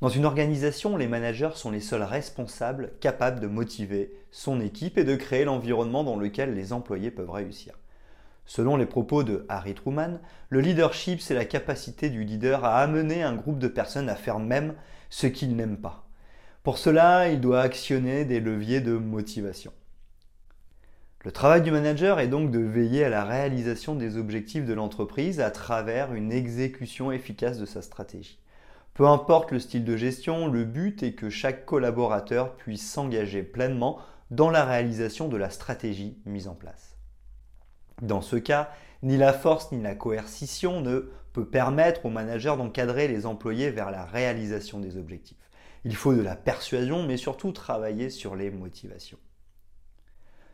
Dans une organisation, les managers sont les seuls responsables capables de motiver son équipe et de créer l'environnement dans lequel les employés peuvent réussir. Selon les propos de Harry Truman, le leadership, c'est la capacité du leader à amener un groupe de personnes à faire même ce qu'ils n'aiment pas. Pour cela, il doit actionner des leviers de motivation. Le travail du manager est donc de veiller à la réalisation des objectifs de l'entreprise à travers une exécution efficace de sa stratégie. Peu importe le style de gestion, le but est que chaque collaborateur puisse s'engager pleinement dans la réalisation de la stratégie mise en place. Dans ce cas, ni la force ni la coercition ne peut permettre au manager d'encadrer les employés vers la réalisation des objectifs. Il faut de la persuasion, mais surtout travailler sur les motivations.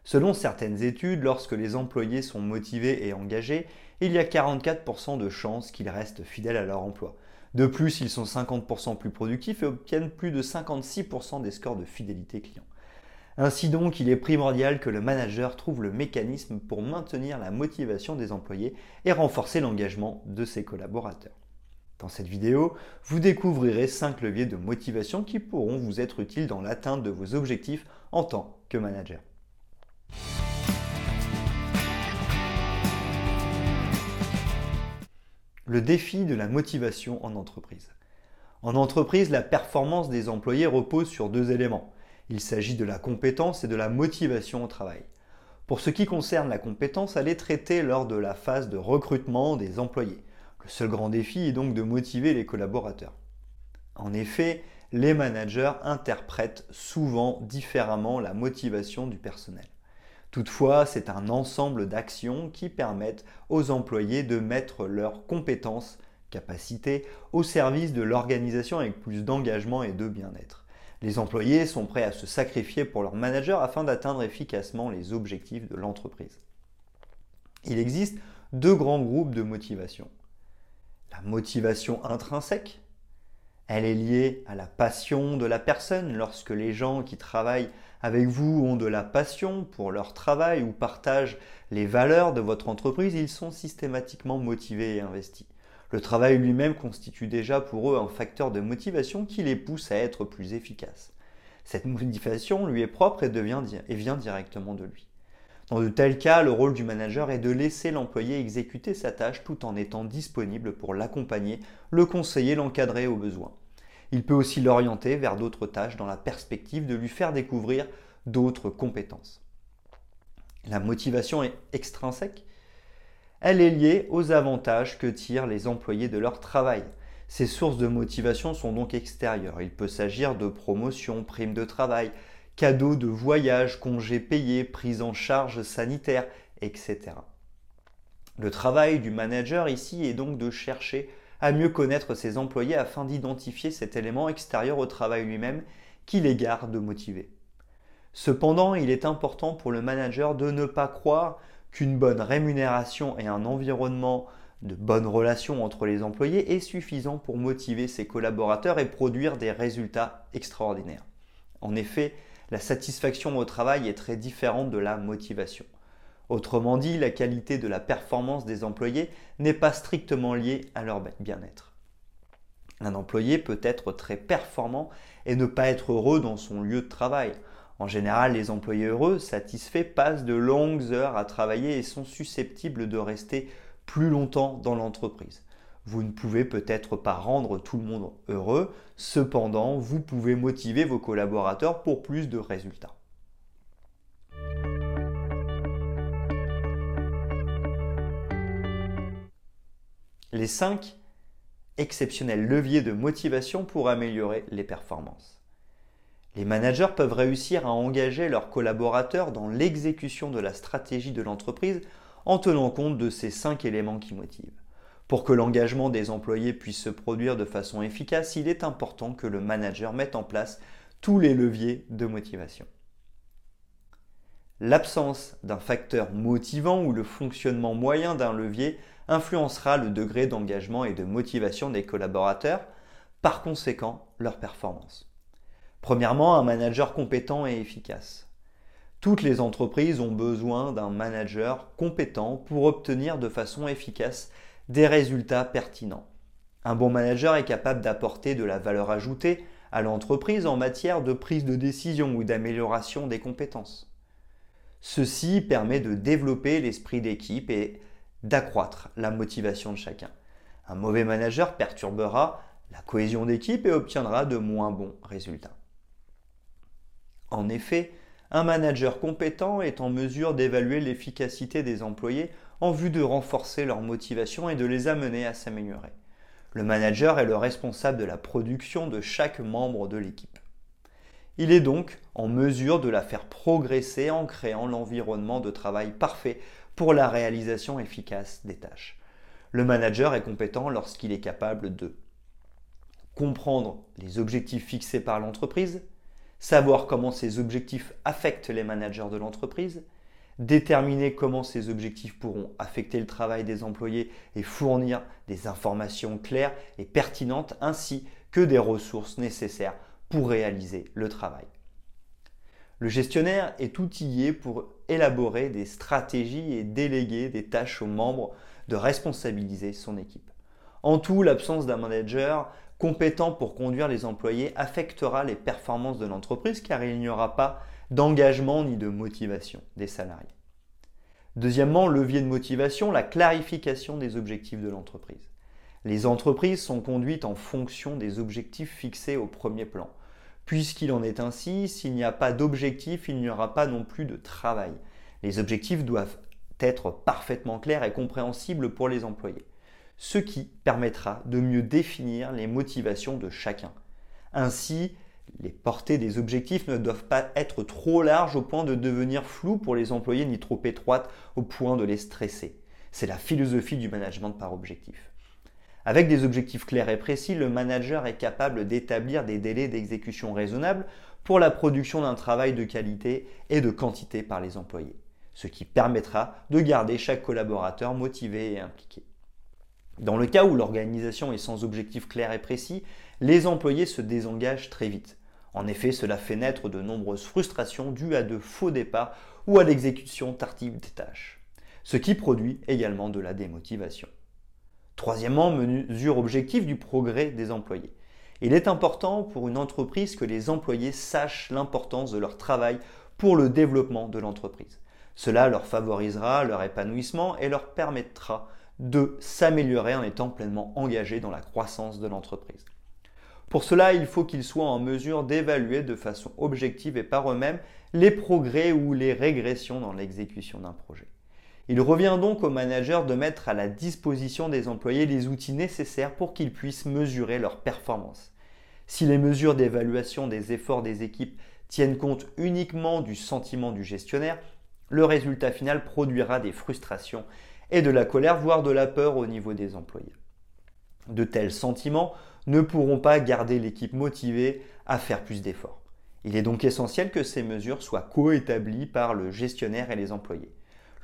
Selon certaines études, lorsque les employés sont motivés et engagés, il y a 44% de chances qu'ils restent fidèles à leur emploi. De plus, ils sont 50% plus productifs et obtiennent plus de 56% des scores de fidélité client. Ainsi donc, il est primordial que le manager trouve le mécanisme pour maintenir la motivation des employés et renforcer l'engagement de ses collaborateurs. Dans cette vidéo, vous découvrirez 5 leviers de motivation qui pourront vous être utiles dans l'atteinte de vos objectifs en tant que manager. Le défi de la motivation en entreprise. En entreprise, la performance des employés repose sur deux éléments. Il s'agit de la compétence et de la motivation au travail. Pour ce qui concerne la compétence, elle est traitée lors de la phase de recrutement des employés. Le seul grand défi est donc de motiver les collaborateurs. En effet, les managers interprètent souvent différemment la motivation du personnel. Toutefois, c'est un ensemble d'actions qui permettent aux employés de mettre leurs compétences, capacités au service de l'organisation avec plus d'engagement et de bien-être. Les employés sont prêts à se sacrifier pour leur manager afin d'atteindre efficacement les objectifs de l'entreprise. Il existe deux grands groupes de motivation. La motivation intrinsèque, elle est liée à la passion de la personne lorsque les gens qui travaillent avec vous ont de la passion pour leur travail ou partagent les valeurs de votre entreprise, ils sont systématiquement motivés et investis. Le travail lui-même constitue déjà pour eux un facteur de motivation qui les pousse à être plus efficaces. Cette motivation lui est propre et, vient directement de lui. Dans de tels cas, le rôle du manager est de laisser l'employé exécuter sa tâche tout en étant disponible pour l'accompagner, le conseiller, l'encadrer au besoin. Il peut aussi l'orienter vers d'autres tâches dans la perspective de lui faire découvrir d'autres compétences. La motivation est extrinsèque. Elle est liée aux avantages que tirent les employés de leur travail. Ces sources de motivation sont donc extérieures. Il peut s'agir de promotions, primes de travail, cadeaux de voyage, congés payés, prise en charge sanitaire, etc. Le travail du manager ici est donc de chercher à mieux connaître ses employés afin d'identifier cet élément extérieur au travail lui-même qui les garde motivés. Cependant, il est important pour le manager de ne pas croire qu'une bonne rémunération et un environnement de bonnes relations entre les employés est suffisant pour motiver ses collaborateurs et produire des résultats extraordinaires. En effet, la satisfaction au travail est très différente de la motivation. Autrement dit, la qualité de la performance des employés n'est pas strictement liée à leur bien-être. Un employé peut être très performant et ne pas être heureux dans son lieu de travail. En général, les employés heureux, satisfaits, passent de longues heures à travailler et sont susceptibles de rester plus longtemps dans l'entreprise. Vous ne pouvez peut-être pas rendre tout le monde heureux, cependant, vous pouvez motiver vos collaborateurs pour plus de résultats. Les 5 exceptionnels leviers de motivation pour améliorer les performances. Les managers peuvent réussir à engager leurs collaborateurs dans l'exécution de la stratégie de l'entreprise en tenant compte de ces 5 éléments qui motivent. Pour que l'engagement des employés puisse se produire de façon efficace, il est important que le manager mette en place tous les leviers de motivation. L'absence d'un facteur motivant ou le fonctionnement moyen d'un levier influencera le degré d'engagement et de motivation des collaborateurs, par conséquent leur performance. Premièrement, un manager compétent et efficace. Toutes les entreprises ont besoin d'un manager compétent pour obtenir de façon efficace des résultats pertinents. Un bon manager est capable d'apporter de la valeur ajoutée à l'entreprise en matière de prise de décision ou d'amélioration des compétences. Ceci permet de développer l'esprit d'équipe et d'accroître la motivation de chacun. Un mauvais manager perturbera la cohésion d'équipe et obtiendra de moins bons résultats. En effet, un manager compétent est en mesure d'évaluer l'efficacité des employés en vue de renforcer leur motivation et de les amener à s'améliorer. Le manager est le responsable de la production de chaque membre de l'équipe. Il est donc en mesure de la faire progresser en créant l'environnement de travail parfait pour la réalisation efficace des tâches. Le manager est compétent lorsqu'il est capable de comprendre les objectifs fixés par l'entreprise, savoir comment ces objectifs affectent les managers de l'entreprise, déterminer comment ces objectifs pourront affecter le travail des employés et fournir des informations claires et pertinentes ainsi que des ressources nécessaires pour réaliser le travail. Le gestionnaire est outillé pour élaborer des stratégies et déléguer des tâches aux membres de responsabiliser son équipe. En tout, l'absence d'un manager compétent pour conduire les employés affectera les performances de l'entreprise car il n'y aura pas d'engagement ni de motivation des salariés. Deuxièmement, levier de motivation, la clarification des objectifs de l'entreprise. Les entreprises sont conduites en fonction des objectifs fixés au premier plan. Puisqu'il en est ainsi, s'il n'y a pas d'objectif, il n'y aura pas non plus de travail. Les objectifs doivent être parfaitement clairs et compréhensibles pour les employés ce qui permettra de mieux définir les motivations de chacun. Ainsi, les portées des objectifs ne doivent pas être trop larges au point de devenir floues pour les employés ni trop étroites au point de les stresser. C'est la philosophie du management par objectif. Avec des objectifs clairs et précis, le manager est capable d'établir des délais d'exécution raisonnables pour la production d'un travail de qualité et de quantité par les employés, ce qui permettra de garder chaque collaborateur motivé et impliqué. Dans le cas où l'organisation est sans objectif clair et précis, les employés se désengagent très vite. En effet, cela fait naître de nombreuses frustrations dues à de faux départs ou à l'exécution tardive des tâches, ce qui produit également de la démotivation. Troisièmement, mesure objective du progrès des employés. Il est important pour une entreprise que les employés sachent l'importance de leur travail pour le développement de l'entreprise. Cela leur favorisera leur épanouissement et leur permettra de s'améliorer en étant pleinement engagé dans la croissance de l'entreprise. Pour cela, il faut qu'ils soient en mesure d'évaluer de façon objective et par eux-mêmes les progrès ou les régressions dans l'exécution d'un projet. Il revient donc au manager de mettre à la disposition des employés les outils nécessaires pour qu'ils puissent mesurer leur performance. Si les mesures d'évaluation des efforts des équipes tiennent compte uniquement du sentiment du gestionnaire, le résultat final produira des frustrations et de la colère, voire de la peur au niveau des employés. De tels sentiments ne pourront pas garder l'équipe motivée à faire plus d'efforts. Il est donc essentiel que ces mesures soient coétablies par le gestionnaire et les employés.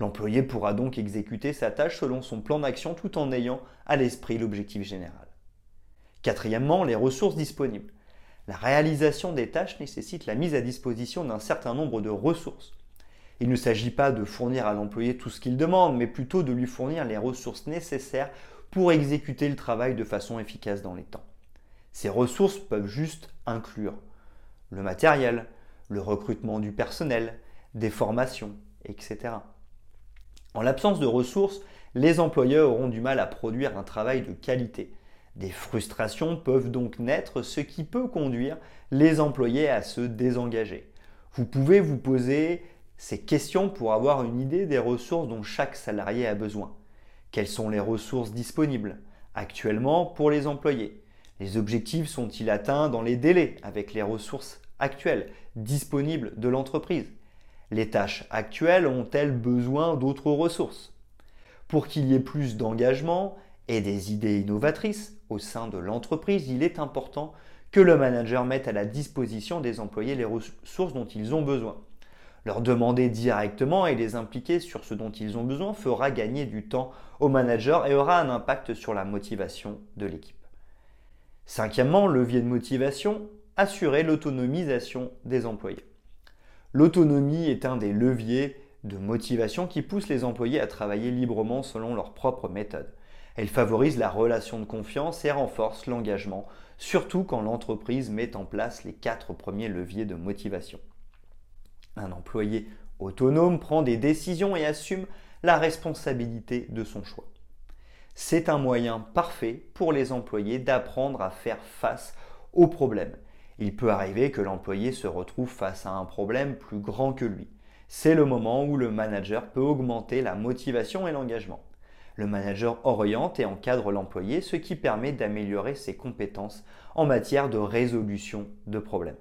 L'employé pourra donc exécuter sa tâche selon son plan d'action tout en ayant à l'esprit l'objectif général. Quatrièmement, les ressources disponibles. La réalisation des tâches nécessite la mise à disposition d'un certain nombre de ressources il ne s'agit pas de fournir à l'employé tout ce qu'il demande, mais plutôt de lui fournir les ressources nécessaires pour exécuter le travail de façon efficace dans les temps. Ces ressources peuvent juste inclure le matériel, le recrutement du personnel, des formations, etc. En l'absence de ressources, les employeurs auront du mal à produire un travail de qualité. Des frustrations peuvent donc naître, ce qui peut conduire les employés à se désengager. Vous pouvez vous poser ces questions pour avoir une idée des ressources dont chaque salarié a besoin. Quelles sont les ressources disponibles actuellement pour les employés? Les objectifs sont-ils atteints dans les délais avec les ressources actuelles disponibles de l'entreprise? Les tâches actuelles ont-elles besoin d'autres ressources? Pour qu'il y ait plus d'engagement et des idées innovatrices au sein de l'entreprise, il est important que le manager mette à la disposition des employés les ressources dont ils ont besoin. Leur demander directement et les impliquer sur ce dont ils ont besoin fera gagner du temps au manager et aura un impact sur la motivation de l'équipe. Cinquièmement, levier de motivation, assurer l'autonomisation des employés. L'autonomie est un des leviers de motivation qui pousse les employés à travailler librement selon leurs propres méthodes. Elle favorise la relation de confiance et renforce l'engagement, surtout quand l'entreprise met en place les quatre premiers leviers de motivation. Un employé autonome prend des décisions et assume la responsabilité de son choix. C'est un moyen parfait pour les employés d'apprendre à faire face aux problèmes. Il peut arriver que l'employé se retrouve face à un problème plus grand que lui. C'est le moment où le manager peut augmenter la motivation et l'engagement. Le manager oriente et encadre l'employé, ce qui permet d'améliorer ses compétences en matière de résolution de problèmes.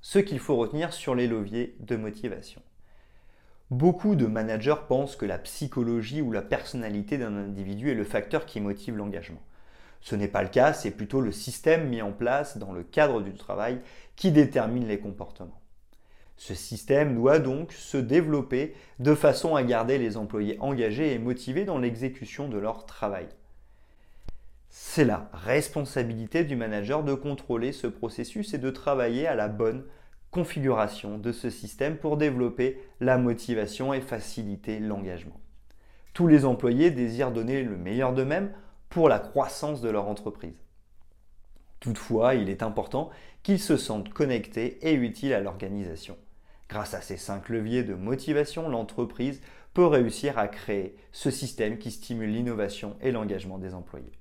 Ce qu'il faut retenir sur les leviers de motivation. Beaucoup de managers pensent que la psychologie ou la personnalité d'un individu est le facteur qui motive l'engagement. Ce n'est pas le cas, c'est plutôt le système mis en place dans le cadre du travail qui détermine les comportements. Ce système doit donc se développer de façon à garder les employés engagés et motivés dans l'exécution de leur travail. C'est la responsabilité du manager de contrôler ce processus et de travailler à la bonne configuration de ce système pour développer la motivation et faciliter l'engagement. Tous les employés désirent donner le meilleur d'eux-mêmes pour la croissance de leur entreprise. Toutefois, il est important qu'ils se sentent connectés et utiles à l'organisation. Grâce à ces cinq leviers de motivation, l'entreprise peut réussir à créer ce système qui stimule l'innovation et l'engagement des employés.